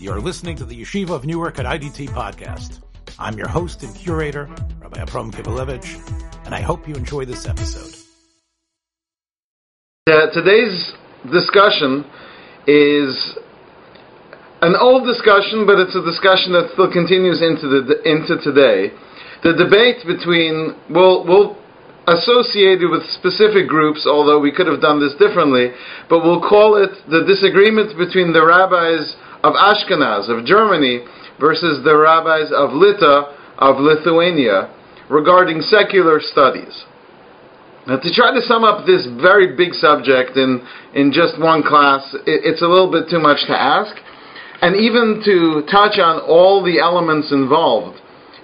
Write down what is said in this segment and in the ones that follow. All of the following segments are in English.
You're listening to the Yeshiva of Newark at IDT podcast. I'm your host and curator, Rabbi Abram Kibalevich, and I hope you enjoy this episode. Uh, today's discussion is an old discussion, but it's a discussion that still continues into the into today. The debate between we'll we'll associated with specific groups, although we could have done this differently, but we'll call it the disagreement between the rabbis of Ashkenaz, of Germany, versus the rabbis of Lita, of Lithuania, regarding secular studies. Now, to try to sum up this very big subject in, in just one class, it, it's a little bit too much to ask. And even to touch on all the elements involved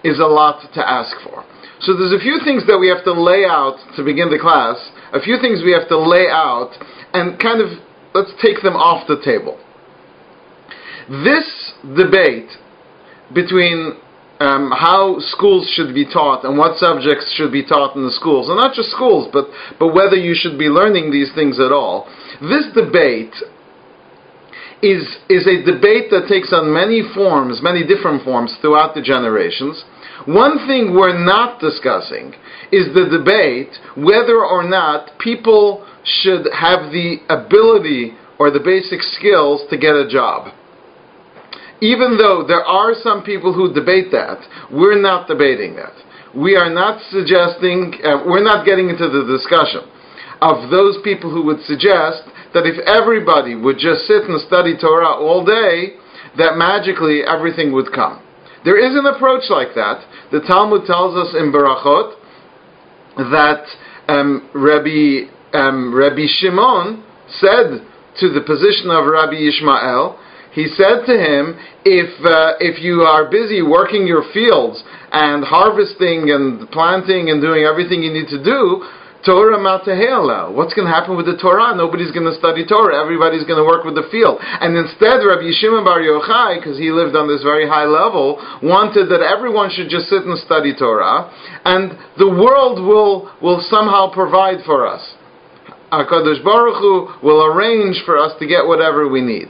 is a lot to ask for. So there's a few things that we have to lay out to begin the class, a few things we have to lay out, and kind of let's take them off the table. This debate between um, how schools should be taught and what subjects should be taught in the schools, and not just schools, but, but whether you should be learning these things at all. This debate is, is a debate that takes on many forms, many different forms throughout the generations. One thing we're not discussing is the debate whether or not people should have the ability or the basic skills to get a job even though there are some people who debate that, we're not debating that. We are not suggesting, uh, we're not getting into the discussion of those people who would suggest that if everybody would just sit and study Torah all day, that magically everything would come. There is an approach like that. The Talmud tells us in Barachot that um, Rabbi, um, Rabbi Shimon said to the position of Rabbi Ishmael he said to him, if, uh, if you are busy working your fields and harvesting and planting and doing everything you need to do, Torah matahela. What's going to happen with the Torah? Nobody's going to study Torah. Everybody's going to work with the field. And instead, Rabbi Yishimon Bar Yochai, because he lived on this very high level, wanted that everyone should just sit and study Torah, and the world will will somehow provide for us. Hakadosh Baruch Hu will arrange for us to get whatever we need.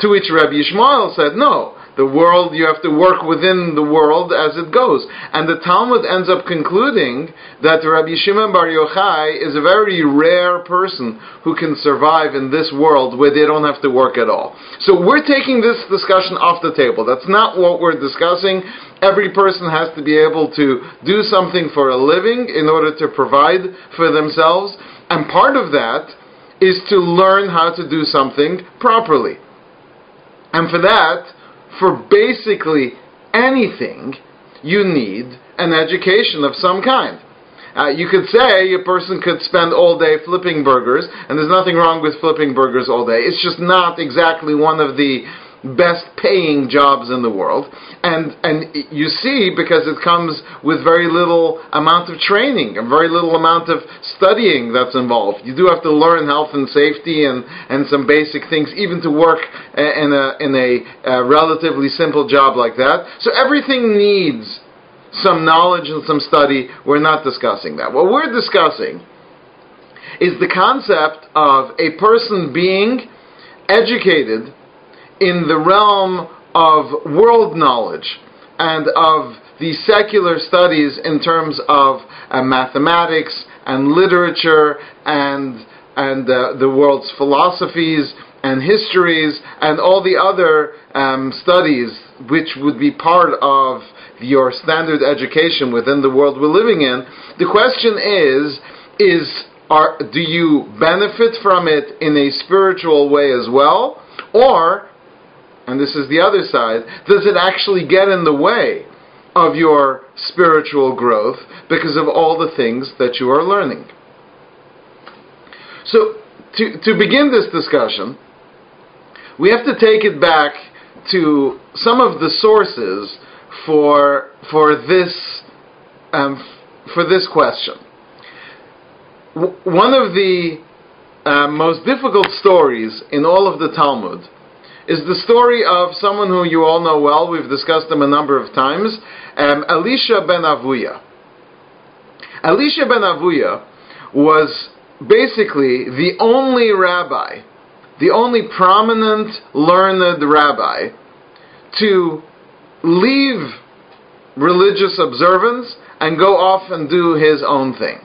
To which Rabbi Yishmael said, no, the world, you have to work within the world as it goes. And the Talmud ends up concluding that Rabbi Shimon Bar Yochai is a very rare person who can survive in this world where they don't have to work at all. So we're taking this discussion off the table. That's not what we're discussing. Every person has to be able to do something for a living in order to provide for themselves. And part of that is to learn how to do something properly. And for that, for basically anything, you need an education of some kind. Uh, you could say a person could spend all day flipping burgers, and there's nothing wrong with flipping burgers all day. It's just not exactly one of the best paying jobs in the world. And, and you see, because it comes with very little amount of training and very little amount of studying that's involved. You do have to learn health and safety and, and some basic things, even to work uh, in a, in a, a relatively simple job like that. So everything needs some knowledge and some study. We're not discussing that. What we're discussing is the concept of a person being educated in the realm of world knowledge and of the secular studies in terms of uh, mathematics and literature and and uh, the world's philosophies and histories and all the other um, studies which would be part of your standard education within the world we're living in. The question is: is are, do you benefit from it in a spiritual way as well, or and this is the other side, does it actually get in the way of your spiritual growth because of all the things that you are learning? So, to, to begin this discussion, we have to take it back to some of the sources for, for, this, um, for this question. W- one of the uh, most difficult stories in all of the Talmud is the story of someone who you all know well. We've discussed him a number of times. Um, Elisha ben Avuya. Elisha ben Avuya was basically the only rabbi, the only prominent, learned rabbi to leave religious observance and go off and do his own thing.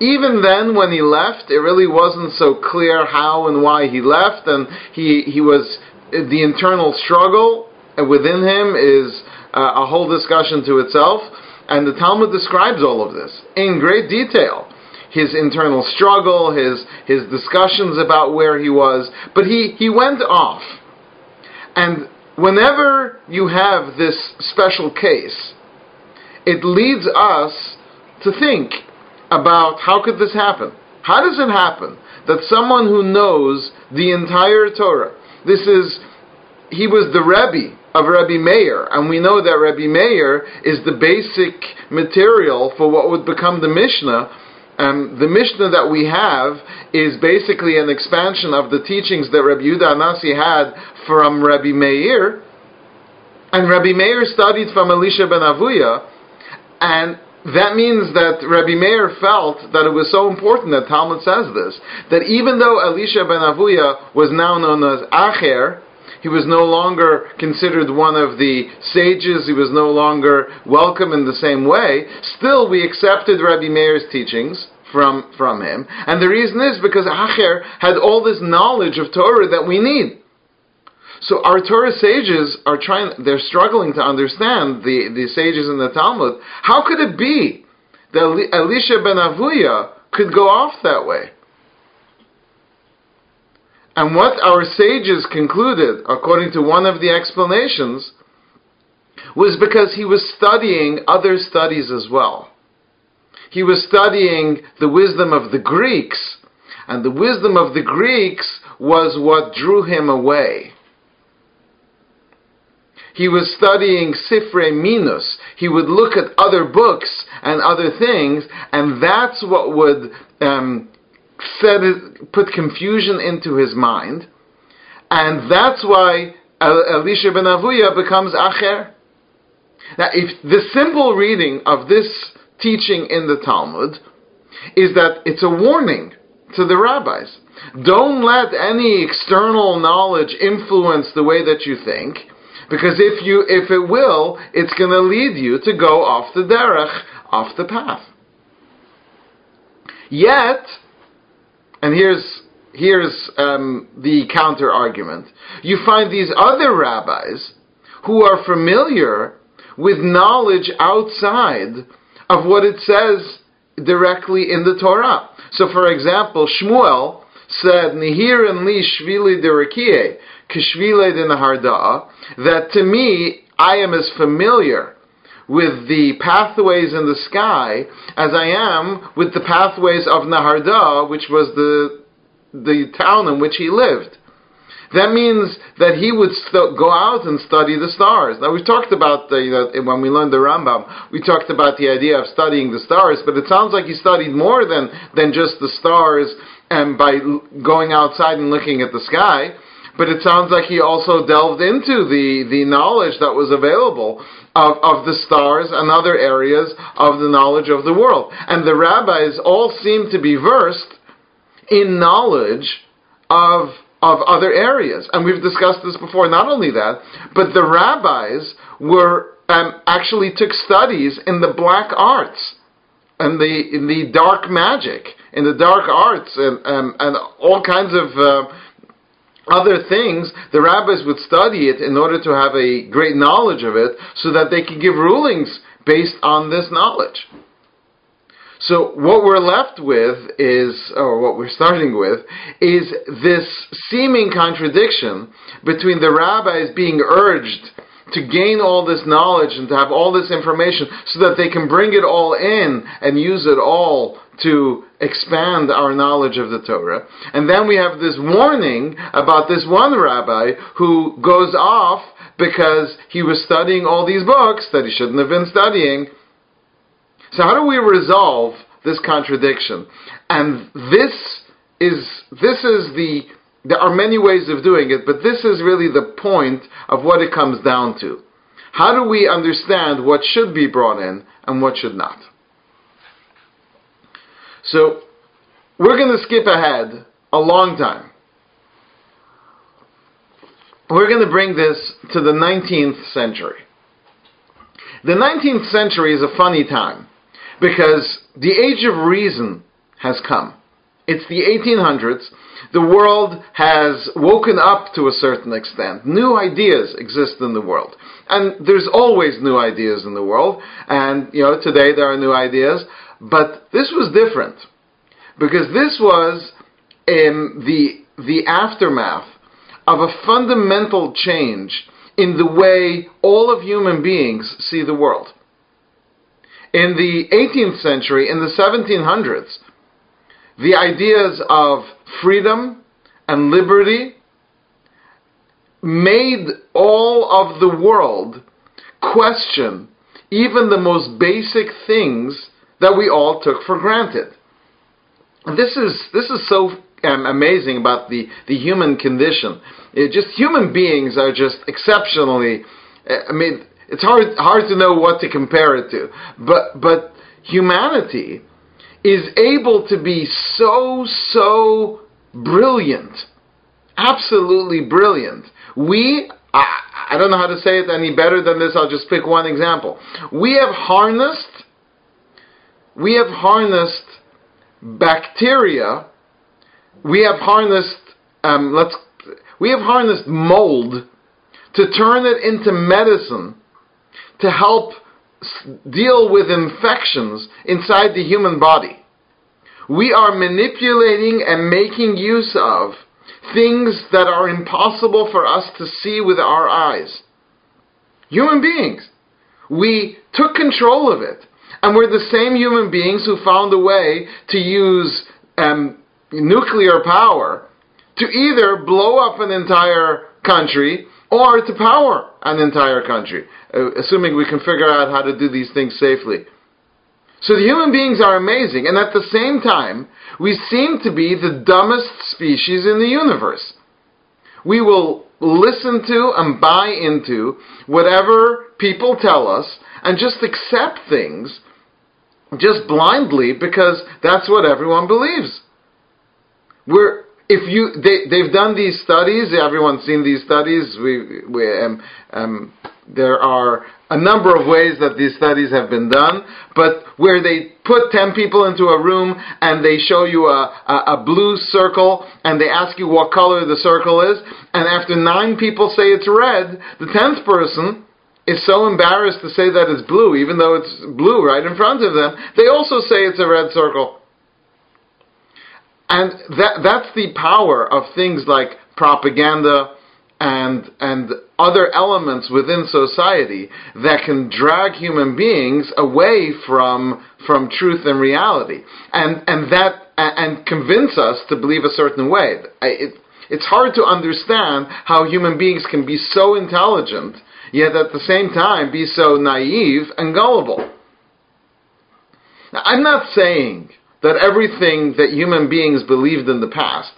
Even then, when he left, it really wasn't so clear how and why he left, and he, he was, the internal struggle within him is uh, a whole discussion to itself, and the Talmud describes all of this in great detail. His internal struggle, his, his discussions about where he was, but he, he went off. And whenever you have this special case, it leads us to think about how could this happen? How does it happen that someone who knows the entire Torah, this is, he was the Rebbe of Rebbe Meir, and we know that Rebbe Meir is the basic material for what would become the Mishnah. Um, the Mishnah that we have is basically an expansion of the teachings that Rebbe Yehuda Anasi had from Rebbe Meir, and Rebbe Meir studied from Elisha ben Avuya, and that means that Rebbe Meir felt that it was so important that Talmud says this, that even though Elisha ben Avuya was now known as Acher, he was no longer considered one of the sages, he was no longer welcome in the same way, still we accepted Rebbe Meir's teachings from, from him. And the reason is because Acher had all this knowledge of Torah that we need. So our Torah sages are trying, they're struggling to understand the, the sages in the Talmud. How could it be that Elisha ben Avuya could go off that way? And what our sages concluded, according to one of the explanations, was because he was studying other studies as well. He was studying the wisdom of the Greeks, and the wisdom of the Greeks was what drew him away. He was studying Sifre Minus. He would look at other books and other things, and that's what would um, set it, put confusion into his mind. And that's why Elisha ben Avuya becomes Acher. Now, if the simple reading of this teaching in the Talmud is that it's a warning to the rabbis. Don't let any external knowledge influence the way that you think. Because if you, if it will, it's going to lead you to go off the derech, off the path. Yet, and here's here's um, the counter argument. You find these other rabbis who are familiar with knowledge outside of what it says directly in the Torah. So, for example, Shmuel said, "Nihir and li shvili derakie." That to me, I am as familiar with the pathways in the sky as I am with the pathways of Nehardea, which was the, the town in which he lived. That means that he would st- go out and study the stars. Now we've talked about the, you know, when we learned the Rambam, we talked about the idea of studying the stars, but it sounds like he studied more than than just the stars and by going outside and looking at the sky but it sounds like he also delved into the, the knowledge that was available of, of the stars and other areas of the knowledge of the world. And the rabbis all seem to be versed in knowledge of of other areas. And we've discussed this before. Not only that, but the rabbis were um, actually took studies in the black arts and the in the dark magic, in the dark arts, and um, and all kinds of uh, other things, the rabbis would study it in order to have a great knowledge of it so that they could give rulings based on this knowledge. So what we're left with is, or what we're starting with, is this seeming contradiction between the rabbis being urged to gain all this knowledge and to have all this information so that they can bring it all in and use it all to expand our knowledge of the Torah. And then we have this warning about this one rabbi who goes off because he was studying all these books that he shouldn't have been studying. So how do we resolve this contradiction? And this is this is the there are many ways of doing it, but this is really the point of what it comes down to. How do we understand what should be brought in and what should not? So we're going to skip ahead a long time. We're going to bring this to the 19th century. The 19th century is a funny time because the age of reason has come. It's the 1800s. The world has woken up to a certain extent. New ideas exist in the world. And there's always new ideas in the world. And, you know, today there are new ideas. But this was different. Because this was in the, the aftermath of a fundamental change in the way all of human beings see the world. In the 18th century, in the 1700s, the ideas of freedom and liberty made all of the world question even the most basic things that we all took for granted. This is this is so um, amazing about the, the human condition. It just human beings are just exceptionally. I mean, it's hard hard to know what to compare it to, but but humanity is able to be so so brilliant, absolutely brilliant. We I, I don't know how to say it any better than this. I'll just pick one example. We have harnessed we have harnessed bacteria we have harnessed um, let's we have harnessed mold to turn it into medicine to help deal with infections inside the human body. We are manipulating and making use of things that are impossible for us to see with our eyes. Human beings. We took control of it. And we're the same human beings who found a way to use um, nuclear power to either blow up an entire country or to power an entire country, uh, assuming we can figure out how to do these things safely. So the human beings are amazing, and at the same time, we seem to be the dumbest species in the universe. We will listen to and buy into whatever people tell us and just accept things just blindly because that's what everyone believes. We're if you they they've done these studies. Everyone's seen these studies. We we um, um, there are a number of ways that these studies have been done, but where they put 10 people into a room and they show you a, a, a, blue circle and they ask you what color the circle is, and after nine people say it's red, the 10th person is so embarrassed to say that it's blue, even though it's blue right in front of them, they also say it's a red circle. And that, that's the power of things like propaganda and, and other elements within society that can drag human beings away from, from truth and reality. And, and that, and convince us to believe a certain way. It, it's hard to understand how human beings can be so intelligent, yet at the same time be so naive and gullible. Now, I'm not saying that everything that human beings believed in the past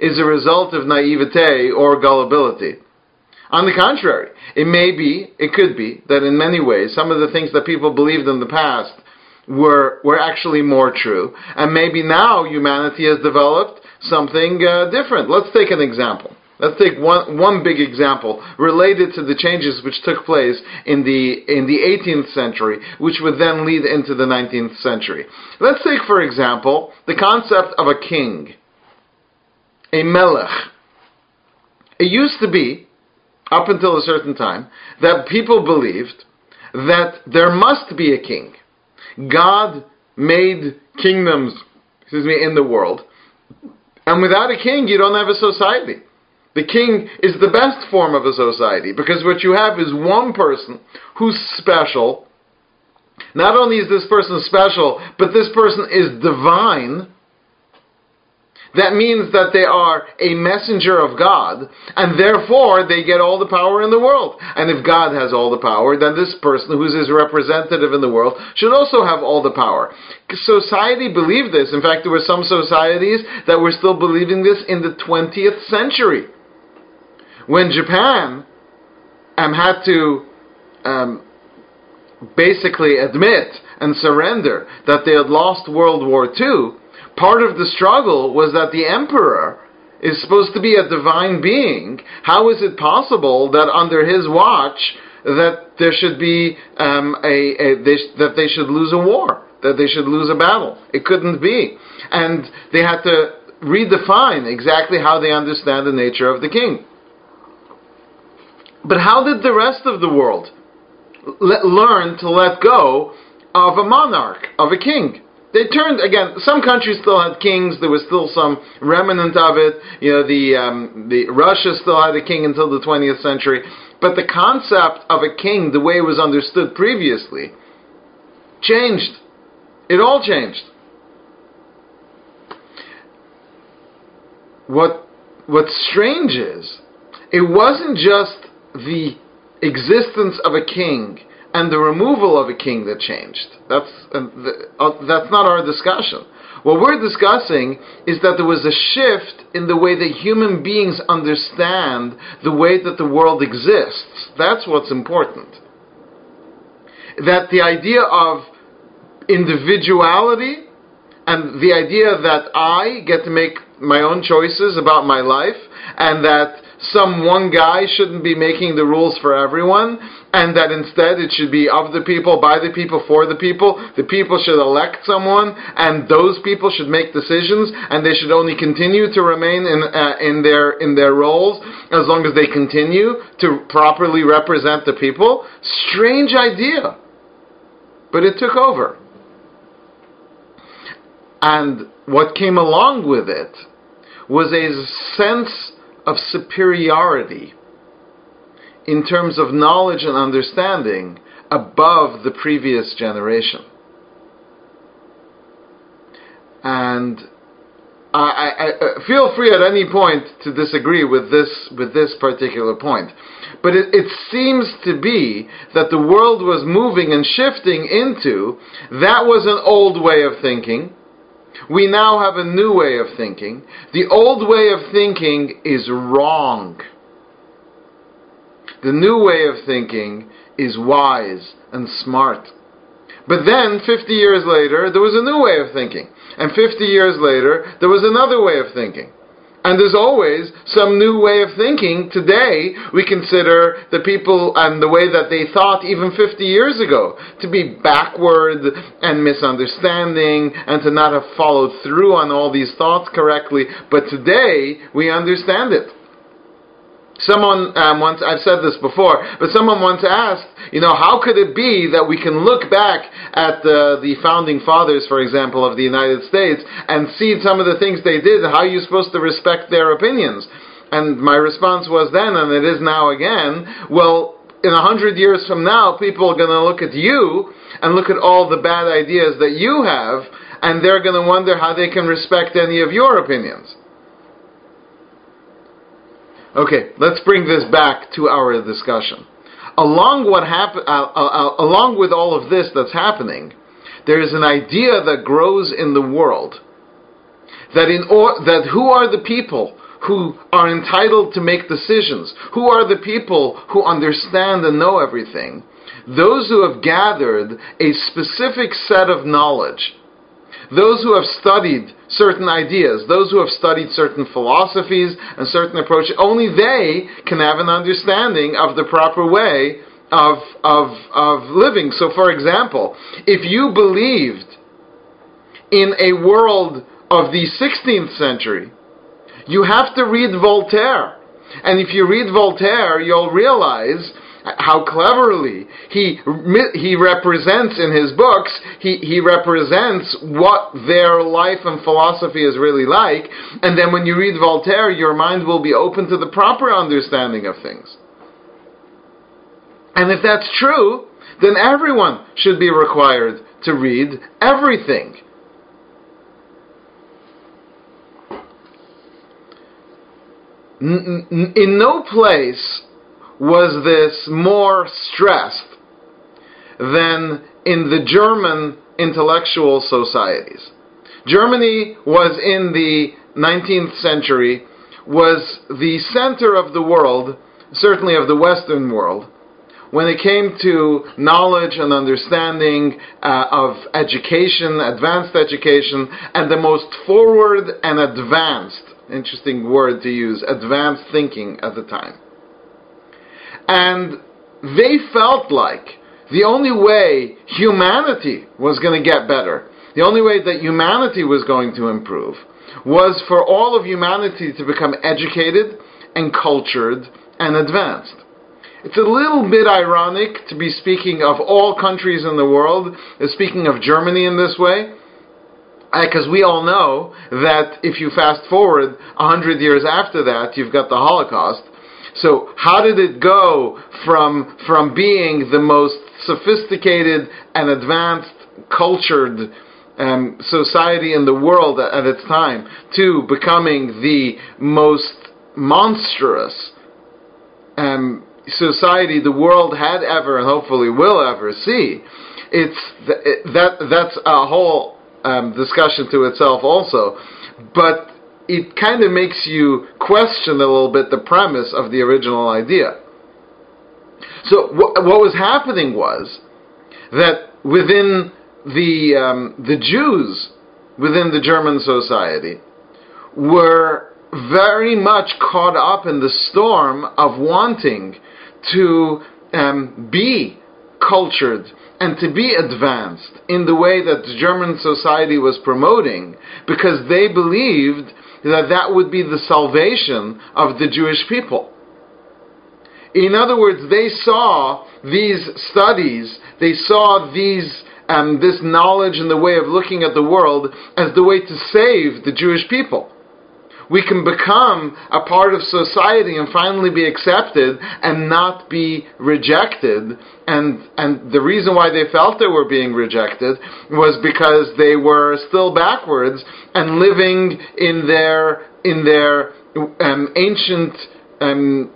is a result of naivete or gullibility. On the contrary, it may be, it could be, that in many ways some of the things that people believed in the past were, were actually more true. And maybe now humanity has developed something uh, different. Let's take an example. Let's take one, one big example related to the changes which took place in the, in the 18th century, which would then lead into the 19th century. Let's take, for example, the concept of a king, a melech. It used to be, up until a certain time, that people believed that there must be a king. God made kingdoms, excuse me, in the world, and without a king, you don't have a society. The king is the best form of a society because what you have is one person who's special. Not only is this person special, but this person is divine that means that they are a messenger of God, and therefore they get all the power in the world. And if God has all the power, then this person who's his representative in the world should also have all the power. Society believed this. In fact, there were some societies that were still believing this in the 20th century. When Japan um, had to um, basically admit and surrender that they had lost World War II, part of the struggle was that the emperor is supposed to be a divine being. How is it possible that under his watch that there should be um, a, a they, that they should lose a war, that they should lose a battle? It couldn't be, and they had to redefine exactly how they understand the nature of the king. But how did the rest of the world le- learn to let go of a monarch, of a king? they turned again. Some countries still had kings. There was still some remnant of it. You know, the um, the Russia still had a king until the 20th century. But the concept of a king, the way it was understood previously, changed. It all changed. What what's strange is, it wasn't just the existence of a king and the removal of a king that changed. That's, uh, the, uh, that's not our discussion. What we're discussing is that there was a shift in the way that human beings understand the way that the world exists. That's what's important. That the idea of individuality and the idea that I get to make my own choices about my life and that some one guy shouldn't be making the rules for everyone, and that instead it should be of the people, by the people, for the people. The people should elect someone, and those people should make decisions, and they should only continue to remain in uh, in their in their roles as long as they continue to properly represent the people. Strange idea, but it took over. And what came along with it was a sense of superiority in terms of knowledge and understanding above the previous generation. And I, I, I, uh, feel free at any point to disagree with this with this particular point, but it, it seems to be that the world was moving and shifting into that was an old way of thinking we now have a new way of thinking. The old way of thinking is wrong. The new way of thinking is wise and smart. But then, 50 years later, there was a new way of thinking. And 50 years later, there was another way of thinking. And there's always some new way of thinking. Today, we consider the people and the way that they thought even 50 years ago to be backward and misunderstanding and to not have followed through on all these thoughts correctly. But today, we understand it. Someone um, once, I've said this before, but someone once asked, you know, how could it be that we can look back at the, the founding fathers, for example, of the United States and see some of the things they did, how are you supposed to respect their opinions? And my response was then, and it is now again, well, in a hundred years from now, people are going to look at you and look at all the bad ideas that you have, and they're going to wonder how they can respect any of your opinions. Okay, let's bring this back to our discussion. Along what happen, uh, uh, uh, along with all of this that's happening, there is an idea that grows in the world that in or, that who are the people who are entitled to make decisions? Who are the people who understand and know everything? Those who have gathered a specific set of knowledge those who have studied certain ideas, those who have studied certain philosophies and certain approaches, only they can have an understanding of the proper way of, of, of living. So, for example, if you believed in a world of the 16th century, you have to read Voltaire. And if you read Voltaire, you'll realize how cleverly he he represents in his books he he represents what their life and philosophy is really like and then when you read Voltaire your mind will be open to the proper understanding of things. And if that's true then everyone should be required to read everything. In no place was this more stressed than in the German intellectual societies. Germany was in the 19th century, was the center of the world, certainly of the Western world, when it came to knowledge and understanding uh, of education, advanced education, and the most forward and advanced interesting word to use, advanced thinking at the time. And they felt like the only way humanity was going to get better, the only way that humanity was going to improve, was for all of humanity to become educated and cultured and advanced. It's a little bit ironic to be speaking of all countries in the world, uh, speaking of Germany in this way, uh, because we all know that if you fast forward a hundred years after that, you've got the Holocaust. So how did it go from from being the most sophisticated and advanced, cultured um, society in the world at, at its time to becoming the most monstrous um, society the world had ever and hopefully will ever see? It's th- that that's a whole um, discussion to itself also, but it kind of makes you question a little bit the premise of the original idea. So wh- what was happening was that within the um, the Jews within the German society were very much caught up in the storm of wanting to um, be cultured and to be advanced in the way that the German society was promoting because they believed that that would be the salvation of the Jewish people. In other words, they saw these studies, they saw these um, this knowledge and the way of looking at the world as the way to save the Jewish people we can become a part of society and finally be accepted and not be rejected. And, and the reason why they felt they were being rejected was because they were still backwards and living in their, in their um, ancient um,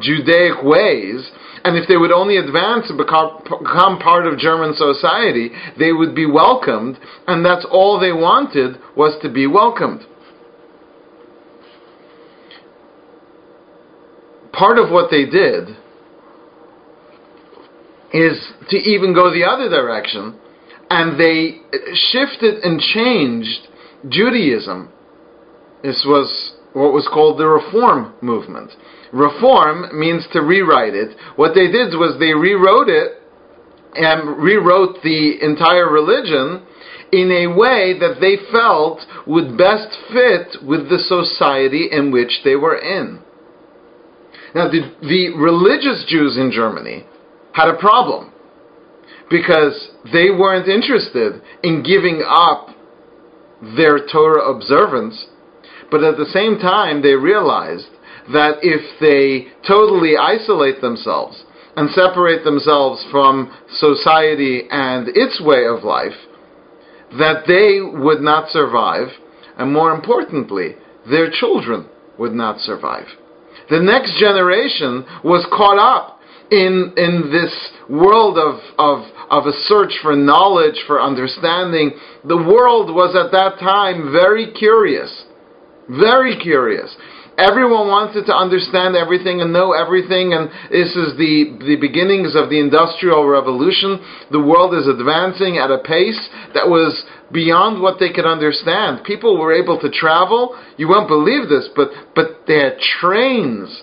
Judaic ways. And if they would only advance and become, become part of German society, they would be welcomed. And that's all they wanted was to be welcomed. Part of what they did is to even go the other direction, and they shifted and changed Judaism. This was what was called the Reform movement. Reform means to rewrite it. What they did was they rewrote it and rewrote the entire religion in a way that they felt would best fit with the society in which they were in. Now, the, the religious Jews in Germany had a problem because they weren't interested in giving up their Torah observance, but at the same time, they realized that if they totally isolate themselves and separate themselves from society and its way of life, that they would not survive, and more importantly, their children would not survive the next generation was caught up in, in this world of, of, of a search for knowledge, for understanding. The world was at that time very curious. Very curious. Everyone wanted to understand everything and know everything, and this is the, the beginnings of the Industrial Revolution. The world is advancing at a pace that was beyond what they could understand. People were able to travel. You won't believe this, but but they had trains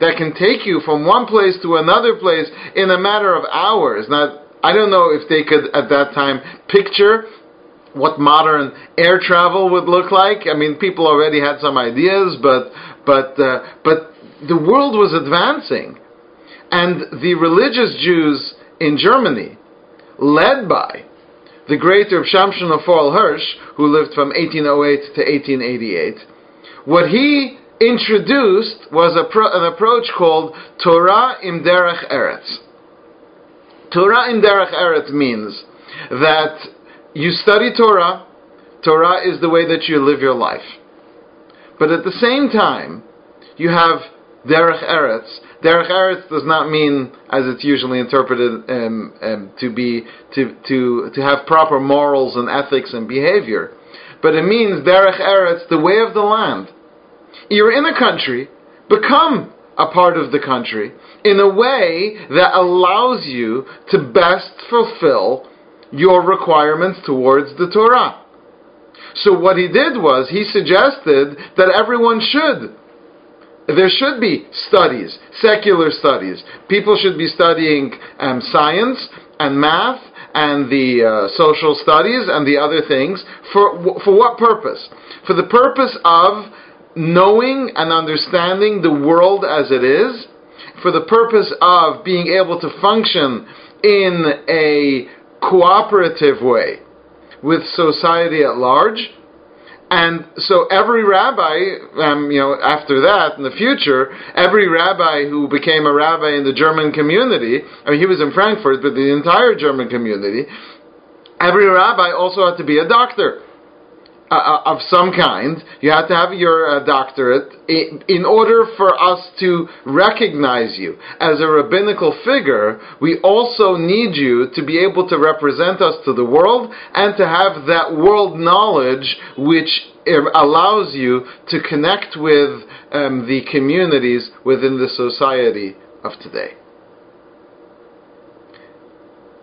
that can take you from one place to another place in a matter of hours. Now, I don't know if they could at that time picture what modern air travel would look like. I mean, people already had some ideas, but but uh, but the world was advancing, and the religious Jews in Germany, led by the great Reb Shamshon of Hirsch, who lived from 1808 to 1888, what he introduced was pro- an approach called Torah im derech eretz. Torah im derech eretz means that you study Torah, Torah is the way that you live your life. But at the same time, you have derech eretz, Derech Eretz does not mean, as it's usually interpreted, um, um, to be to, to to have proper morals and ethics and behavior, but it means Derech Eretz, the way of the land. You're in a country, become a part of the country in a way that allows you to best fulfill your requirements towards the Torah. So what he did was he suggested that everyone should. There should be studies, secular studies. People should be studying um, science and math and the uh, social studies and the other things. For, for what purpose? For the purpose of knowing and understanding the world as it is, for the purpose of being able to function in a cooperative way with society at large. And so every rabbi, um, you know, after that, in the future, every rabbi who became a rabbi in the German community, I mean, he was in Frankfurt, but the entire German community, every rabbi also had to be a doctor. Uh, uh, of some kind. You have to have your uh, doctorate in order for us to recognize you as a rabbinical figure. We also need you to be able to represent us to the world and to have that world knowledge which allows you to connect with um, the communities within the society of today.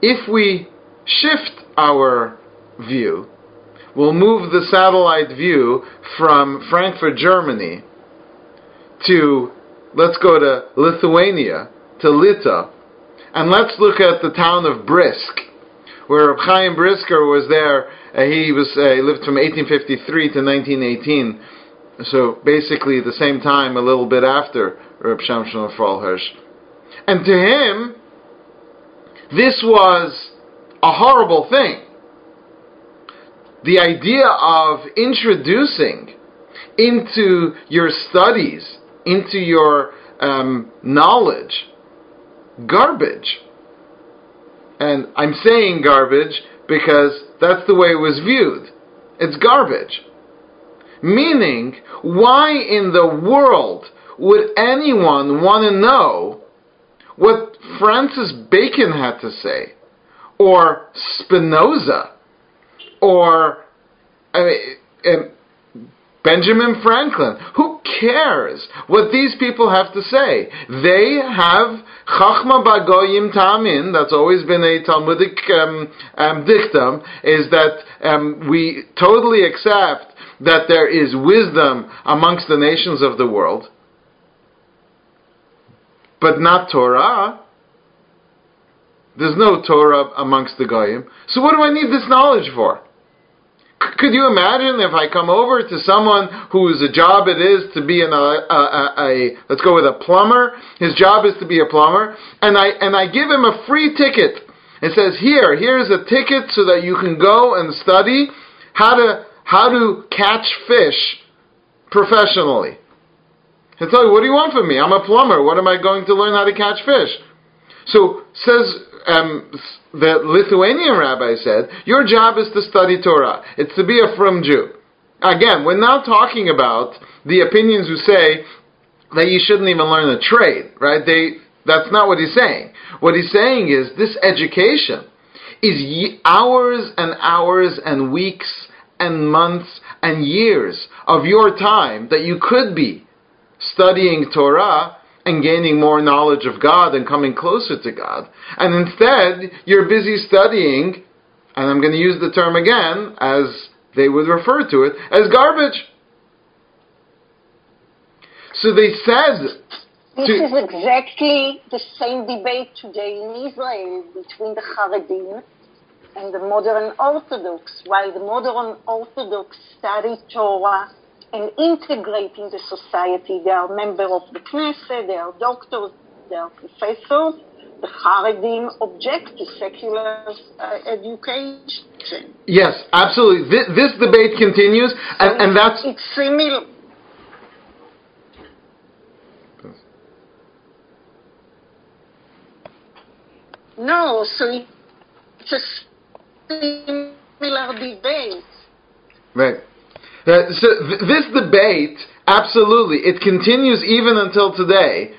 If we shift our view we'll move the satellite view from Frankfurt, Germany, to, let's go to Lithuania, to Lita, and let's look at the town of Brisk, where Reb Chaim Brisker was there. Uh, he was uh, he lived from 1853 to 1918, so basically the same time, a little bit after Reb Shamshon Hirsch. And to him, this was a horrible thing the idea of introducing into your studies, into your um, knowledge, garbage. And I'm saying garbage because that's the way it was viewed. It's garbage. Meaning, why in the world would anyone want to know what Francis Bacon had to say? Or Spinoza? Or I mean, Benjamin Franklin. Who cares what these people have to say? They have Chachma Bagoyim Tamin. That's always been a Talmudic um, um, dictum. Is that um, we totally accept that there is wisdom amongst the nations of the world, but not Torah. There's no Torah amongst the Goyim. So what do I need this knowledge for? Could you imagine if I come over to someone whose job it is to be an, uh, a, a, a, let's go with a plumber. His job is to be a plumber, and I and I give him a free ticket. It says here, here's a ticket so that you can go and study how to how to catch fish professionally. And tell you, what do you want from me? I'm a plumber. What am I going to learn how to catch fish? So says um, the Lithuanian rabbi said, your job is to study Torah. It's to be a frum Jew. Again, we're not talking about the opinions who say that you shouldn't even learn a trade, right? They, that's not what he's saying. What he's saying is this education is hours and hours and weeks and months and years of your time that you could be studying Torah and gaining more knowledge of God and coming closer to God. And instead, you're busy studying, and I'm going to use the term again, as they would refer to it, as garbage. So they said. This is exactly the same debate today in Israel between the Haredim and the modern Orthodox. While the modern Orthodox study Torah and integrating the society. They are members of the Knesset, they are doctors, they are professors. The Haredim object to secular uh, education. Yes, absolutely. This, this debate continues, and, and that's it's similar. No, so it's a similar debate. Right. So th- this debate, absolutely, it continues even until today,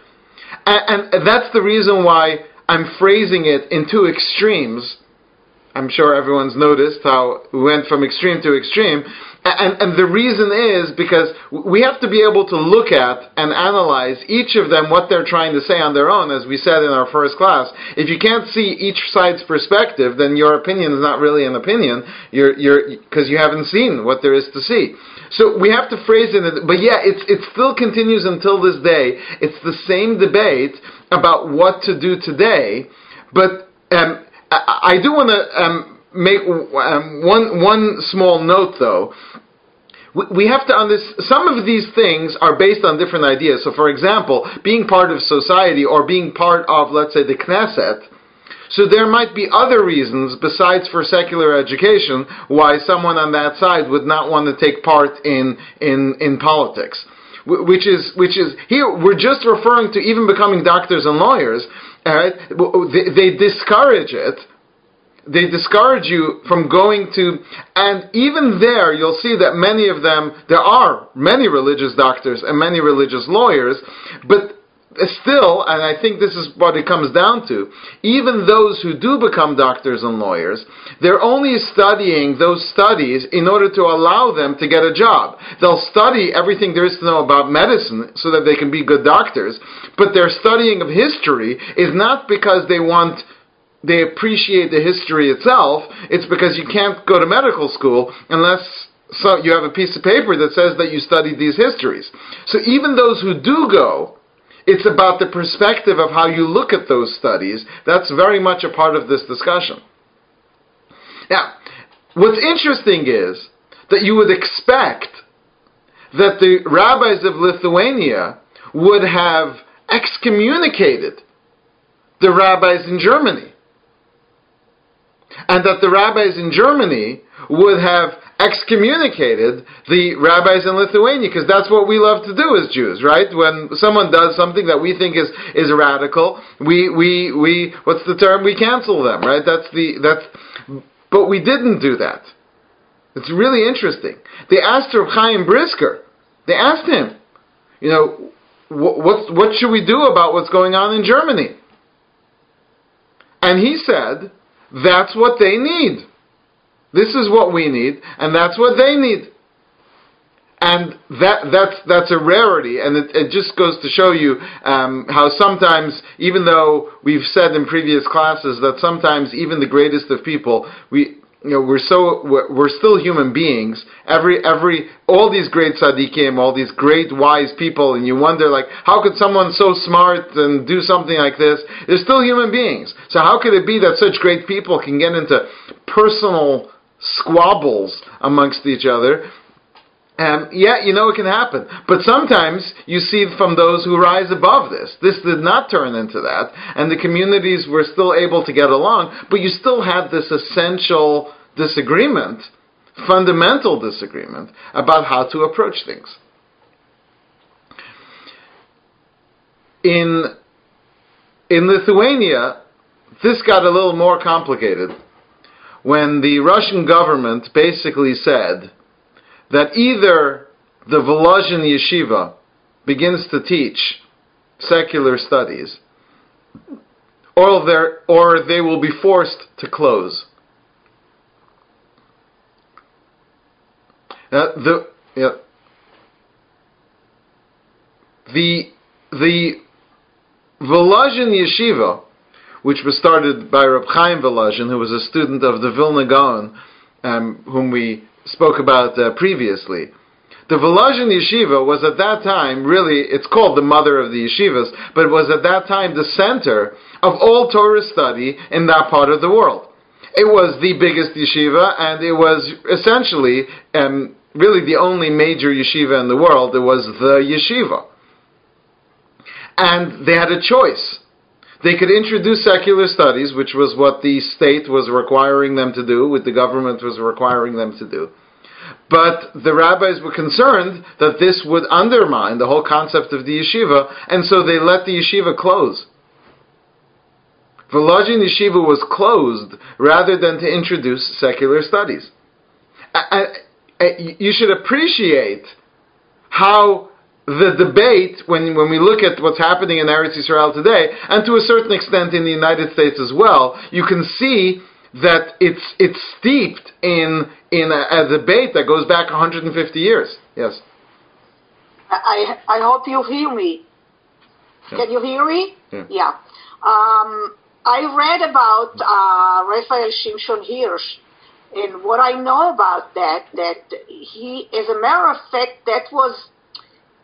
and, and that's the reason why I'm phrasing it in two extremes. I'm sure everyone's noticed how we went from extreme to extreme. And, and the reason is because we have to be able to look at and analyze each of them, what they're trying to say on their own, as we said in our first class. If you can't see each side's perspective, then your opinion is not really an opinion, you're, you're, because you haven't seen what there is to see. So we have to phrase it, but yeah, it's, it still continues until this day. It's the same debate about what to do today, but um, I, I do want to um, make um, one one small note though. We, have to understand some of these things are based on different ideas. So, for example, being part of society or being part of, let's say, the Knesset. So there might be other reasons besides for secular education why someone on that side would not want to take part in in in politics which is which is here we're just referring to even becoming doctors and lawyers. Right? Oh, they, they discourage it they discourage you from going to, and even there you'll see that many of them, there are many religious doctors and many religious lawyers, but still, and I think this is what it comes down to, even those who do become doctors and lawyers, they're only studying those studies in order to allow them to get a job. They'll study everything there is to know about medicine so that they can be good doctors, but their studying of history is not because they want they appreciate the history itself, it's because you can't go to medical school unless so you have a piece of paper that says that you studied these histories. So even those who do go, it's about the perspective of how you look at those studies. That's very much a part of this discussion. Now, what's interesting is that you would expect that the rabbis of Lithuania would have excommunicated the rabbis in Germany and that the rabbis in Germany would have excommunicated the rabbis in Lithuania because that's what we love to do as Jews, right? When someone does something that we think is, is radical, we, we, we, what's the term? We cancel them, right? That's the, that's, but we didn't do that. It's really interesting. They asked Reb Chaim Brisker, they asked him, you know, what, what should we do about what's going on in Germany? And he said, that's what they need. This is what we need, and that's what they need. And that, that's, that's a rarity, and it, it just goes to show you um, how sometimes, even though we've said in previous classes that sometimes even the greatest of people, we, you know, we're so we're, we're, still human beings. Every every all these great tzaddikim, all these great wise people, and you wonder like, how could someone so smart and do something like this? They're still human beings. So how could it be that such great people can get into personal squabbles amongst each other? And yeah, you know it can happen. But sometimes you see from those who rise above this. This did not turn into that, and the communities were still able to get along, but you still had this essential disagreement, fundamental disagreement, about how to approach things. In, in Lithuania, this got a little more complicated when the Russian government basically said that either the Volozhin yeshiva begins to teach secular studies, or, or they will be forced to close. Uh, the yeah, the the Volozhin Yeshiva, which was started by Reb Chaim Volozhin, who was a student of the Vilna Gaon, um, whom we spoke about uh, previously. The Volozhin Yeshiva was at that time really, it's called the mother of the yeshivas, but it was at that time the center of all Torah study in that part of the world. It was the biggest yeshiva, and it was essentially, um, really the only major yeshiva in the world. It was the yeshiva. And they had a choice. They could introduce secular studies, which was what the state was requiring them to do, what the government was requiring them to do. But the rabbis were concerned that this would undermine the whole concept of the yeshiva, and so they let the yeshiva close. Volozhin Yeshiva was closed rather than to introduce secular studies. you should appreciate how the debate, when, when we look at what's happening in Eretz Israel today, and to a certain extent in the United States as well, you can see that it's it's steeped in in a, a debate that goes back 150 years. Yes. I I hope you hear me. Yeah. Can you hear me? Yeah. Um, I read about uh, Raphael Shimshon Hirsch, and what I know about that, that he, as a matter of fact, that was,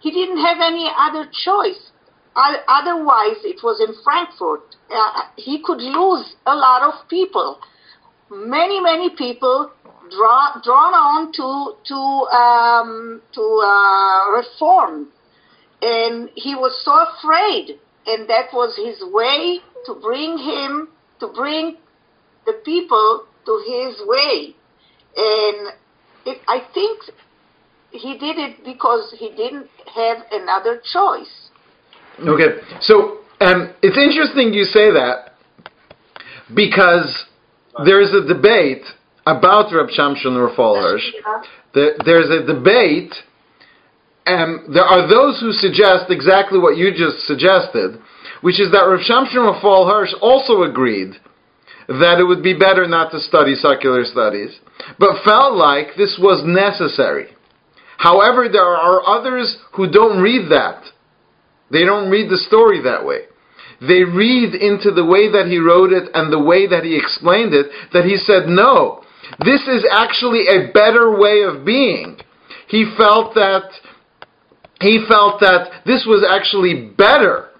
he didn't have any other choice. Otherwise, it was in Frankfurt. Uh, he could lose a lot of people. Many, many people draw, drawn on to to um, to uh, reform, and he was so afraid, and that was his way to bring him to bring the people to his way, and it, I think he did it because he didn't have another choice. Okay, so um, it's interesting you say that because there's a debate about Reb Shamshon Rafal Hirsch. There, there's a debate. and there are those who suggest exactly what you just suggested, which is that Reb Shamshon Rafal Hirsch also agreed that it would be better not to study secular studies, but felt like this was necessary. However, there are others who don't read that. They don't read the story that way. They read into the way that he wrote it and the way that he explained it that he said, no, this is actually a better way of being. He felt that he felt that this was actually better.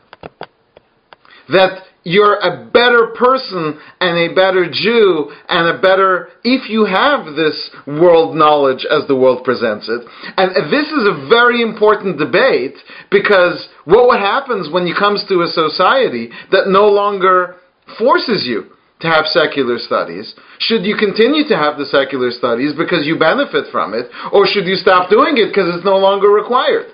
That you're a better person and a better Jew and a better, if you have this world knowledge as the world presents it. And this is a very important debate because what happens when you comes to a society that no longer forces you to have secular studies? Should you continue to have the secular studies because you benefit from it, or should you stop doing it because it's no longer required?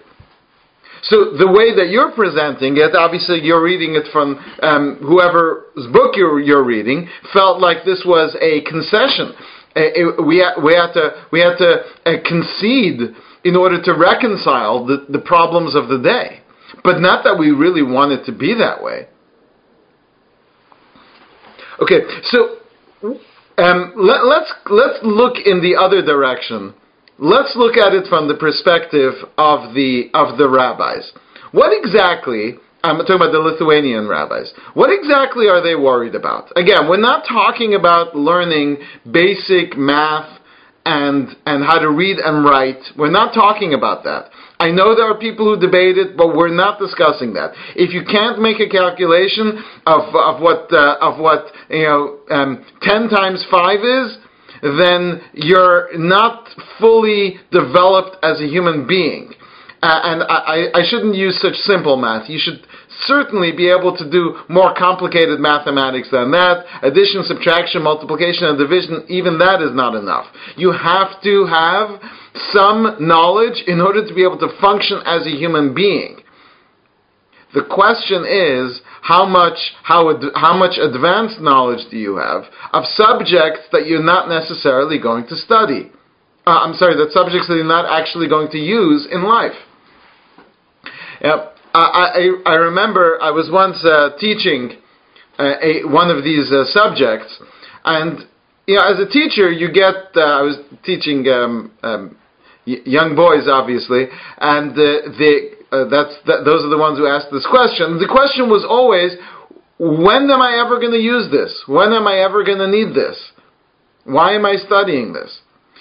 So the way that you're presenting it, obviously you're reading it from um, whoever's book you're, you're reading, felt like this was a concession. Uh, it- we, we had to, we had to uh, concede in order to reconcile the, the problems of the day. But not that we really want it to be that way. Okay, so um, let, let's let's look in the other direction. Let's look at it from the perspective of the of the rabbis. What exactly? I'm talking about the Lithuanian rabbis. What exactly are they worried about? Again, we're not talking about learning basic math and and how to read and write. We're not talking about that. I know there are people who debate it, but we're not discussing that. If you can't make a calculation of of what uh, of what you know um, ten times five is, then you're not fully developed as a human being. Uh, and I, I- I shouldn't use such simple math. You should certainly be able to do more complicated mathematics than that. Addition, subtraction, multiplication, and division, even that is not enough. You have to have some knowledge in order to be able to function as a human being. The question is how much how ad, how much advanced knowledge do you have of subjects that you're not necessarily going to study? Uh, I'm sorry, that subjects that you're not actually going to use in life. Yep. I, I, I remember I was once uh, teaching uh, a, one of these uh, subjects, and you know, as a teacher, you get. Uh, I was teaching um, um, y- young boys, obviously, and uh, the uh, that's that, those are the ones who asked this question. The question was always, when am I ever going to use this? When am I ever going to need this? Why am I studying this?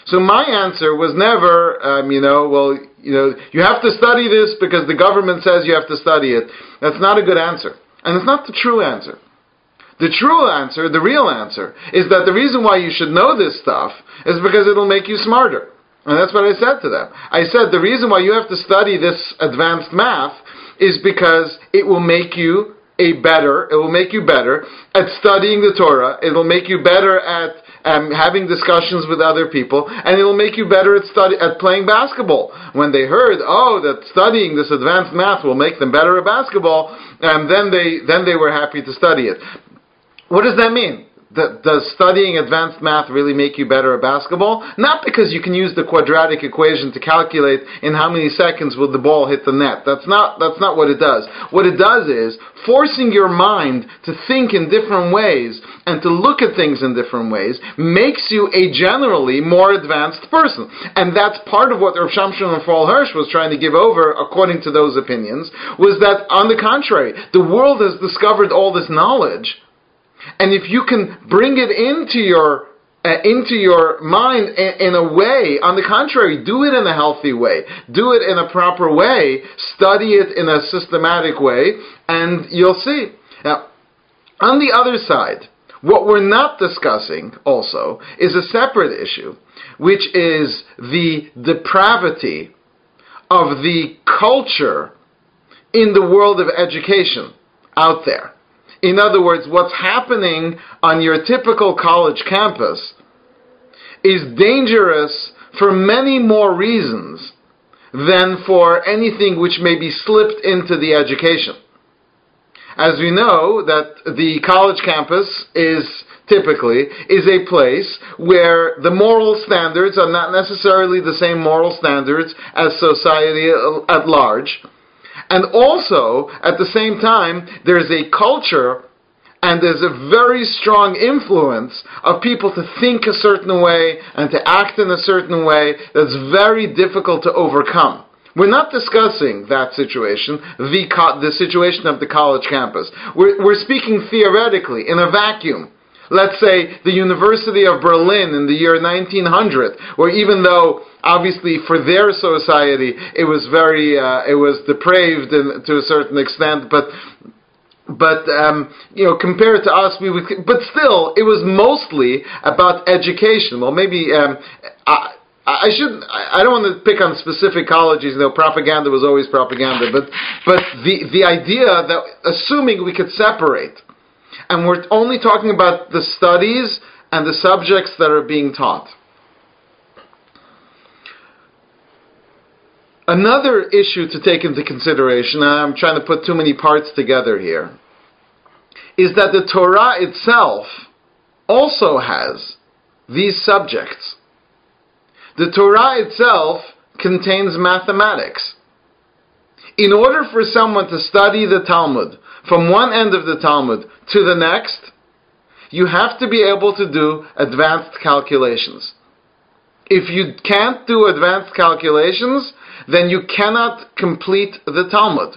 So my answer was never, um, you know, well, you know, you have to study this because the government says you have to study it. That's not a good answer, and it's not the true answer. The true answer, the real answer, is that the reason why you should know this stuff is because it'll make you smarter. And that's what I said to them. I said the reason why you have to study this advanced math is because it will make you a better, it will make you better at studying the Torah, it will make you better at um, having discussions with other people, and it will make you better at study at playing basketball. When they heard, oh, that studying this advanced math will make them better at basketball, and then they then they were happy to study it. What does that mean? Does studying advanced math really make you better at basketball? Not because you can use the quadratic equation to calculate in how many seconds will the ball hit the net. That's not, that's not what it does. What it does is forcing your mind to think in different ways and to look at things in different ways makes you a generally more advanced person. And that's part of what Rav Shamshon Rafal Hirsch was trying to give over, according to those opinions, was that on the contrary, the world has discovered all this knowledge and if you can bring it into your uh, into your mind in, in, a way, on the contrary, do it in a healthy way, do it in a proper way, study it in a systematic way, and you'll see. Now, on the other side, what we're not discussing also is a separate issue, which is the depravity of the culture in the world of education out there. In other words, what's happening on your typical college campus is dangerous for many more reasons than for anything which may be slipped into the education. As we know that the college campus is typically is a place where the moral standards are not necessarily the same moral standards as society at large and also, at the same time, there's a culture and there's a very strong influence of people to think a certain way and to act in a certain way that's very difficult to overcome. We're not discussing that situation, the, co- the situation of the college campus. We're, we're speaking theoretically, in a vacuum let's say, the University of Berlin in the year 1900, where even though obviously for their society it was very, uh, it was depraved in, to a certain extent, but but um, you know, compared to us, we would. But still, it was mostly about education. Well, maybe um, I, I should. I don't want to pick on specific colleges. You know, propaganda was always propaganda. But but the the idea that assuming we could separate and we're only talking about the studies and the subjects that are being taught. Another issue to take into consideration, and I'm trying to put too many parts together here, is that the Torah itself also has these subjects. The Torah itself contains mathematics. In order for someone to study the Talmud from one end of the Talmud to the next, you have to be able to do advanced calculations. If you can't do advanced calculations, then you cannot complete the Talmud.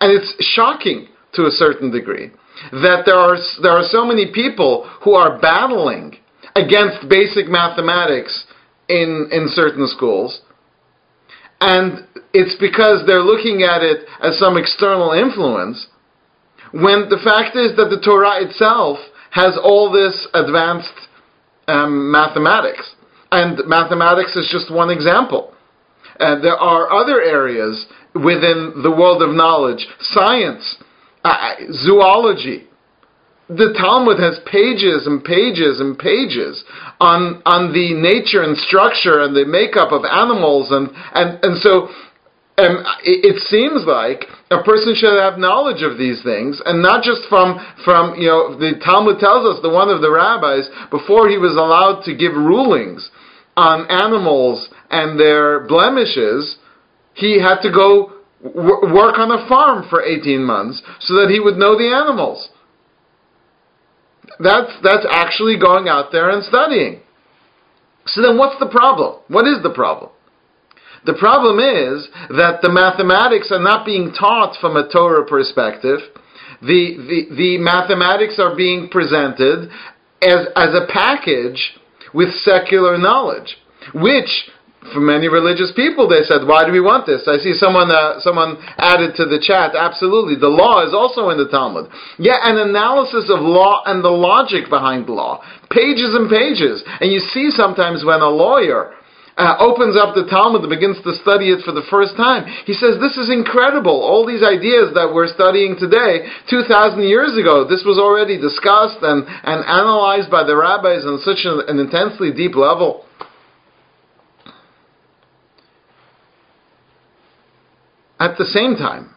And it's shocking to a certain degree that there are, there are so many people who are battling against basic mathematics in, in certain schools and it's because they're looking at it as some external influence, when the fact is that the Torah itself has all this advanced um, mathematics. And mathematics is just one example. Uh, there are other areas within the world of knowledge, science, uh, zoology, the Talmud has pages and pages and pages on on the nature and structure and the makeup of animals and and and so um, it, it, seems like a person should have knowledge of these things, and not just from from you know the Talmud tells us the one of the rabbis before he was allowed to give rulings on animals and their blemishes, he had to go w- work on a farm for eighteen months so that he would know the animals. That's, that's actually going out there and studying. So then what's the problem? What is the problem? The problem is that the mathematics are not being taught from a Torah perspective. The, the, the mathematics are being presented as, as a package with secular knowledge, which for many religious people, they said, "Why do we want this?" I see someone uh, someone added to the chat. Absolutely, the law is also in the Talmud. Yeah, an analysis of law and the logic behind law, pages and pages. And you see sometimes when a lawyer uh, opens up the Talmud and begins to study it for the first time, he says, This is incredible. All these ideas that we're studying today, 2,000 years ago, this was already discussed and, and analyzed by the rabbis on such an, an intensely deep level. At the same time,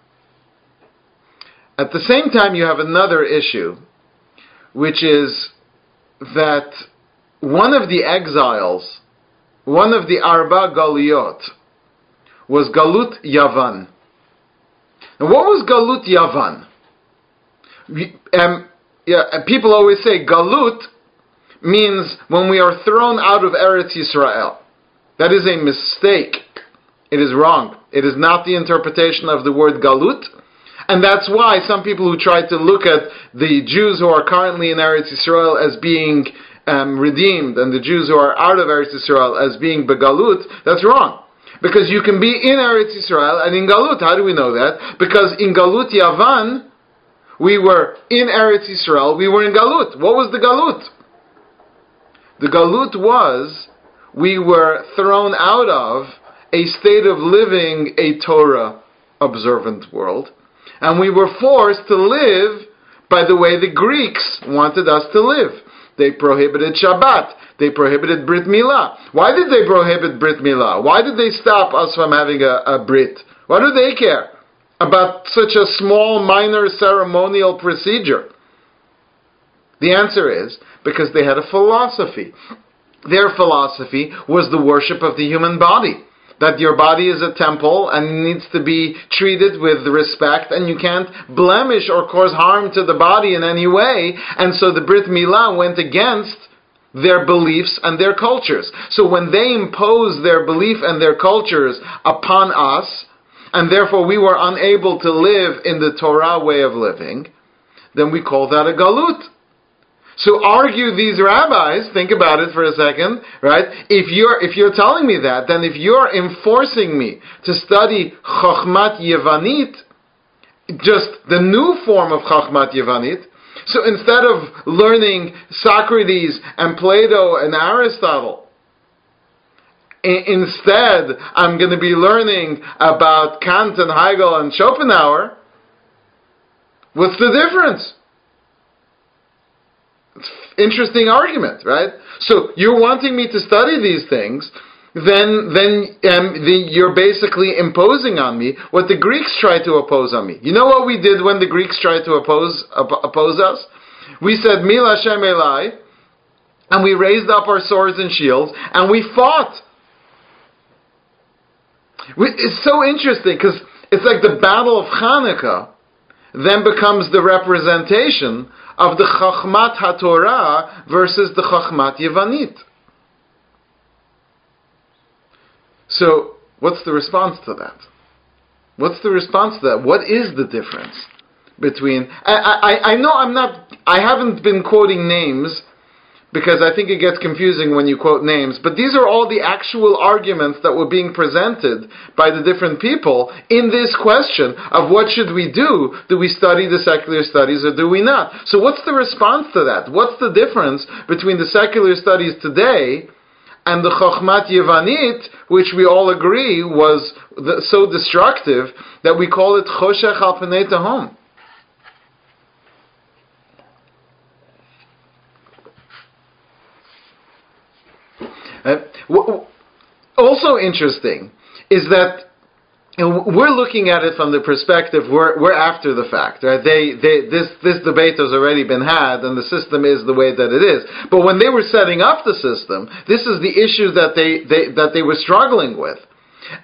at the same time, you have another issue, which is that one of the exiles, one of the Arba Galiot, was Galut Yavan. And what was Galut Yavan? Um, yeah, people always say Galut means when we are thrown out of Eretz Israel. That is a mistake. It is wrong. It is not the interpretation of the word Galut. And that's why some people who try to look at the Jews who are currently in Eretz Israel as being um, redeemed and the Jews who are out of Eretz Israel as being Begalut, that's wrong. Because you can be in Eretz Israel and in Galut. How do we know that? Because in Galut Yavan, we were in Eretz Israel, we were in Galut. What was the Galut? The Galut was we were thrown out of a state of living a Torah observant world, and we were forced to live by the way the Greeks wanted us to live. They prohibited Shabbat. They prohibited Brit Milah. Why did they prohibit Brit Milah? Why did they stop us from having a, a Brit? Why do they care about such a small, minor ceremonial procedure? The answer is because they had a philosophy. Their philosophy was the worship of the human body. That your body is a temple and needs to be treated with respect, and you can't blemish or cause harm to the body in any way. And so the Brit Milah went against their beliefs and their cultures. So when they imposed their belief and their cultures upon us, and therefore we were unable to live in the Torah way of living, then we call that a galut. So argue these rabbis, think about it for a second, right? If you're, if you're telling me that, then if you're enforcing me to study Chochmat Yevanit, just the new form of Chochmat Yevanit, so instead of learning Socrates and Plato and Aristotle, instead I'm going to be learning about Kant and Hegel and Schopenhauer, what's the difference? Interesting argument, right? So you're wanting me to study these things, then then um, the, you're basically imposing on me what the Greeks tried to oppose on me. You know what we did when the Greeks tried to oppose op- oppose us? We said Mi LaShem Elai, and we raised up our swords and shields, and we fought. It's so interesting because it's like the Battle of Hanukkah then becomes the representation of the Chachmat HaTorah versus the Chachmat Yevanit. So, what's the response to that? What's the response to that? What is the difference between? I, I, I know I'm not. I haven't been quoting names because I think it gets confusing when you quote names. But these are all the actual arguments that were being presented by the different people in this question of what should we do? Do we study the secular studies or do we not? So what's the response to that? What's the difference between the secular studies today and the Chochmat Yevanit, which we all agree was so destructive that we call it Choshech al Pnei Uh, also interesting is that we're looking at it from the perspective we're, we're after the fact, right? They, they, this, this debate has already been had, and the system is the way that it is. But when they were setting up the system, this is the issue that they, they that they were struggling with.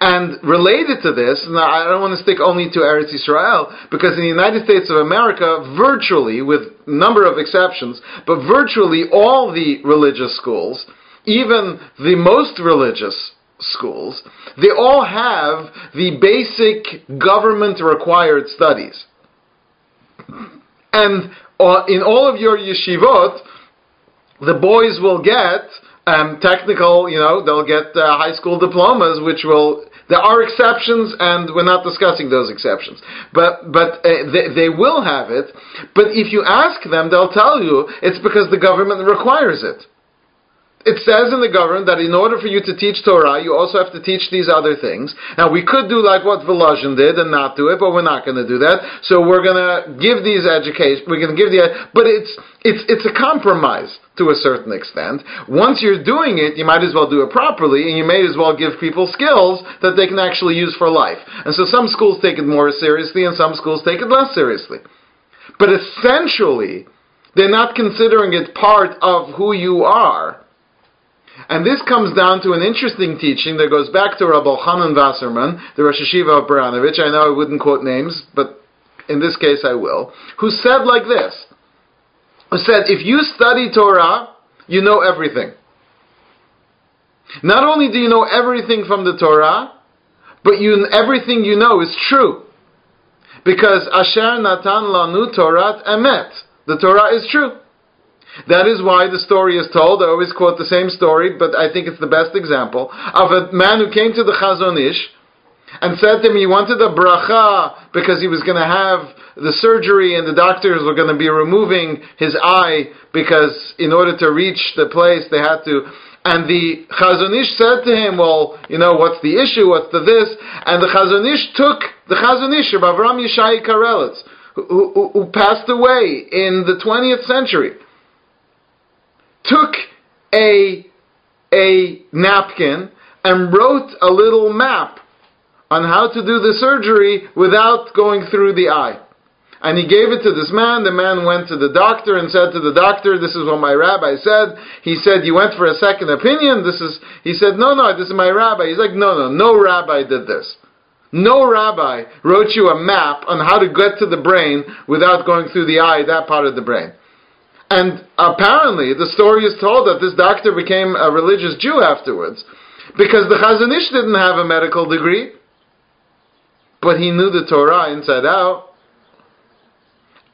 And related to this, now I don't want to stick only to Eretz Israel, because in the United States of America, virtually, with number of exceptions, but virtually all the religious schools even the most religious schools, they all have the basic government required studies. And uh, in all of your yeshivot, the boys will get um, technical, you know, they'll get uh, high school diplomas, which will. There are exceptions, and we're not discussing those exceptions. But but uh, they, they will have it. But if you ask them, they'll tell you it's because the government requires it it says in the government that in order for you to teach Torah, you also have to teach these other things. Now, we could do like what Volozhin did and not do it, but we're not going to do that. So we're going to give these education. We're going to give the, but it's it's it's a compromise to a certain extent. Once you're doing it, you might as well do it properly, and you may as well give people skills that they can actually use for life. And so some schools take it more seriously, and some schools take it less seriously. But essentially, They're not considering it part of who you are. And this comes down to an interesting teaching that goes back to Rabbi Chanan Wasserman, the Rosh Yeshiva of Baranovich. I know I wouldn't quote names, but in this case I will. Who said like this: Who said, if you study Torah, you know everything. Not only do you know everything from the Torah, but you, everything you know is true. Because Asher Natan Lanu Torah Emet. The Torah is true. That is why the story is told. I always quote the same story, but I think it's the best example of a man who came to the Chazon Ish and said to him he wanted a bracha because he was going to have the surgery and the doctors were going to be removing his eye because in order to reach the place they had to and the Chazon Ish said to him, well, you know, what's the issue, what's the this? And the Chazon Ish took, the Chazon Ish of Avram Yishai Karelitz, who, who, who passed away in the 20th century, took a, a napkin and wrote a little map on how to do the surgery without going through the eye. And he gave it to this man. The man went to the doctor and said to the doctor, "This is what my rabbi said." He said, "You went for a second opinion." This is. He said, "No, no, this is my rabbi." He's like, "No, no, no rabbi did this. No rabbi wrote you a map on how to get to the brain without going through the eye, that part of the brain." And apparently, the story is told that this doctor became a religious Jew afterwards, because the Chazon Ish didn't have a medical degree, but he knew the Torah inside out.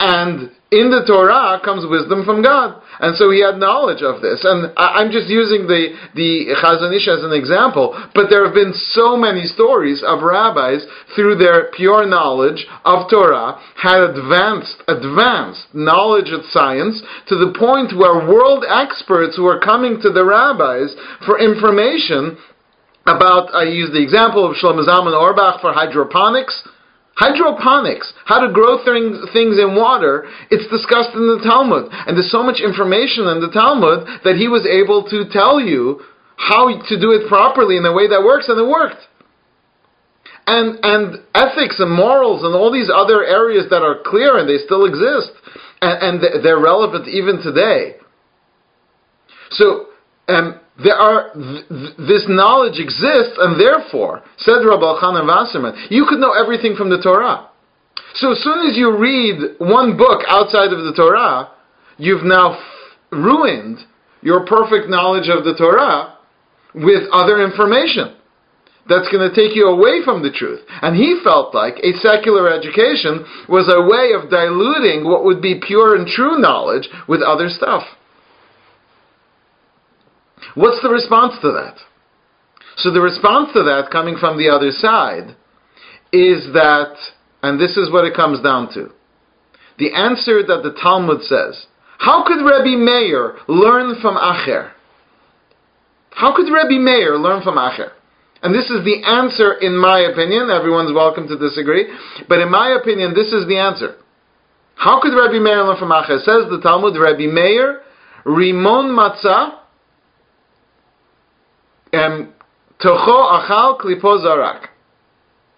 And in the Torah comes wisdom from God. And so he had knowledge of this. And I'm just using the, the Chazon Ish as an example, but there have been so many stories of rabbis through their pure knowledge of Torah had advanced, advanced knowledge of science to the point where world experts were coming to the rabbis for information about, I use the example of Shlomo Zalman Auerbach for hydroponics, Hydroponics, how to grow things, things in water, it's discussed in the Talmud. And there's so much information in the Talmud that he was able to tell you how to do it properly in a way that works, and it worked. And, and ethics and morals and all these other areas that are clear and they still exist, and, and they're relevant even today. So, um, there are th- this knowledge exists, and therefore, said Rabbi Chanan Wasserman, you could know everything from the Torah. So as soon as you read one book outside of the Torah, you've now f- ruined your perfect knowledge of the Torah with other information that's going to take you away from the truth. And he felt like a secular education was a way of diluting what would be pure and true knowledge with other stuff. What's the response to that? So the response to that, coming from the other side, is that, and this is what it comes down to. The answer that the Talmud says, how could Rabbi Meir learn from Acher? How could Rabbi Meir learn from Acher? And this is the answer, in my opinion. Everyone's welcome to disagree. But in my opinion, this is the answer. How could Rabbi Meir learn from Acher? Says the Talmud, Rabbi Meir, Rimon Matzah, Tocho achal klipo zarak.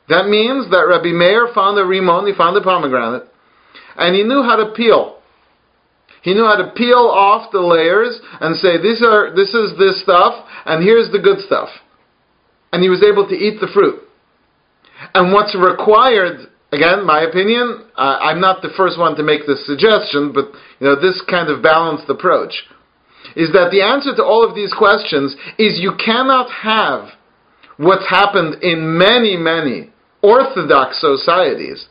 That means that Rabbi Meir found the rimon, he found the pomegranate, and he knew how to peel. He knew how to peel off the layers and say, these are, this is this stuff, and here's the good stuff. And he was able to eat the fruit. And what's required, again, my opinion, I'm not the first one to make this suggestion, but you know, this kind of balanced approach is that the answer to all of these questions is you cannot have what's happened in many, many Orthodox societies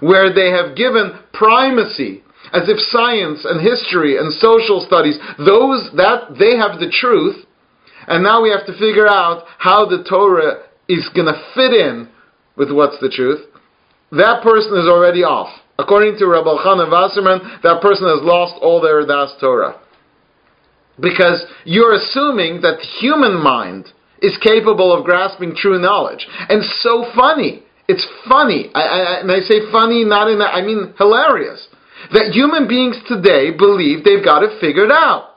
where they have given primacy as if science and history and social studies, those that they have the truth, and now we have to figure out how the Torah is going to fit in with what's the truth. That person is already off. According to Rabbi Chanan Wasserman, that person has lost all their Das Torah. Because you're assuming that the human mind is capable of grasping true knowledge. And so funny. It's funny. I, I, and I say funny not in that, I mean hilarious. That human beings today believe they've got it figured out.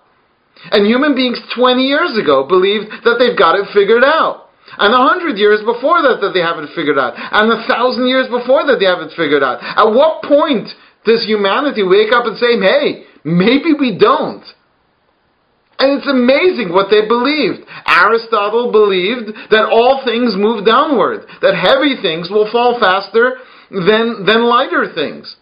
And human beings 20 years ago believed that they've got it figured out. And a hundred years before that, that they haven't figured out. And a thousand years before that, they haven't figured out. At what point does humanity wake up and say, hey, Maybe we don't. And it's amazing what they believed. Aristotle believed that all things move downward, that heavy things will fall faster than, than lighter things.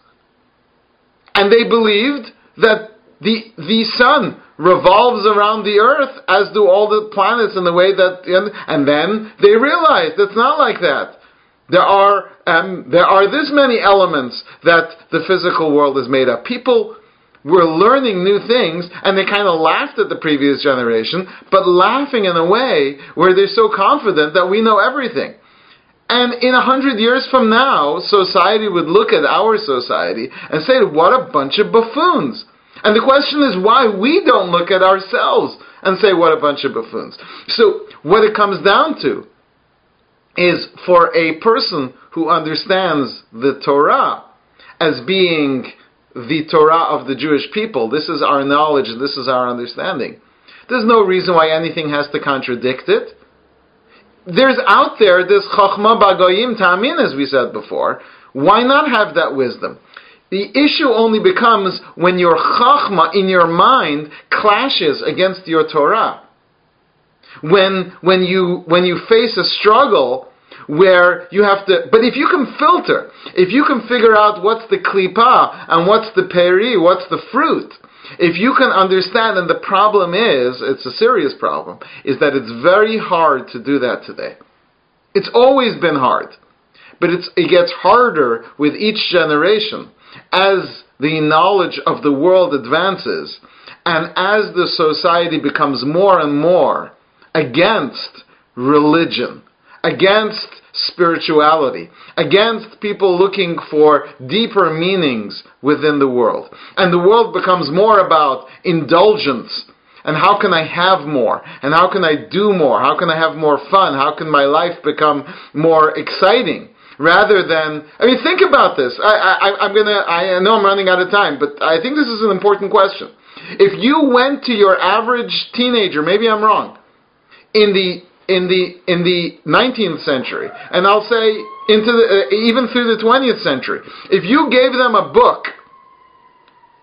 And they believed that the, the sun revolves around the earth as do all the planets in the way that, and then they realized it's not like that. There are, um, there are this many elements that the physical world is made up. People were learning new things and they kind of laughed at the previous generation, but laughing in a way where they're so confident that we know everything. And in a hundred years from now, society would look at our society and say, what a bunch of buffoons. And the question is why we don't look at ourselves and say, what a bunch of buffoons. So, what it comes down to is for a person who understands the Torah as being the Torah of the Jewish people, this is our knowledge, this is our understanding. There's no reason why anything has to contradict it. There's out there this Chachma Bagoyim Tamin, as we said before. Why not have that wisdom? The issue only becomes when your chachma in your mind clashes against your Torah. When, when, you, when you face a struggle where you have to, but if you can filter, if you can figure out what's the klipa and what's the peri, what's the fruit, if you can understand, and the problem is, it's a serious problem, is that it's very hard to do that today. It's always been hard. But it gets harder with each generation as the knowledge of the world advances and as the society becomes more and more against religion, against spirituality, against people looking for deeper meanings within the world. And the world becomes more about indulgence and how can I have more? And how can I do more? How can I have more fun? How can my life become more exciting? rather than I mean think about this. I, I, I'm gonna I know I'm running out of time, but I think this is an important question. If you went to your average teenager, maybe I'm wrong, in the in the in the 19th century, and I'll say into the, uh, even through the 20th century, if you gave them a book,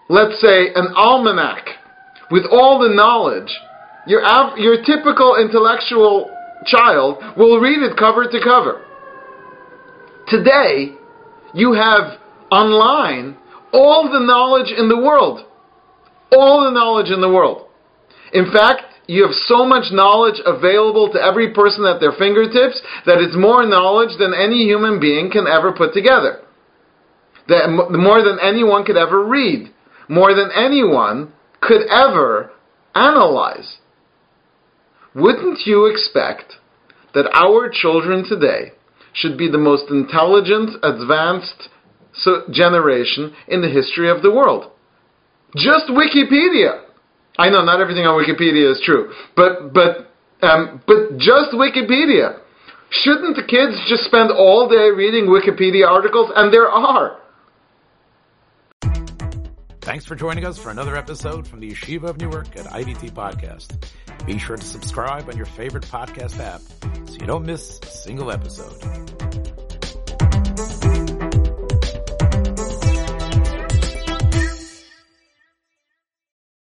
let's say an almanac, with all the knowledge, your your typical intellectual child will read it cover to cover. Today, you have online all the knowledge in the world. All the knowledge in the world. In fact, you have so much knowledge available to every person at their fingertips that it's more knowledge than any human being can ever put together. That more than anyone could ever read. More than anyone could ever analyze. Wouldn't you expect that our children today should be the most intelligent, advanced generation in the history of the world. Just Wikipedia. I know not everything on Wikipedia is true, but but um, but just Wikipedia. Shouldn't the kids just spend all day reading Wikipedia articles? And there are. Thanks for joining us for another episode from the Yeshiva of Nehardea at IDT Podcast. Be sure to subscribe on your favorite podcast app so you don't miss a single episode.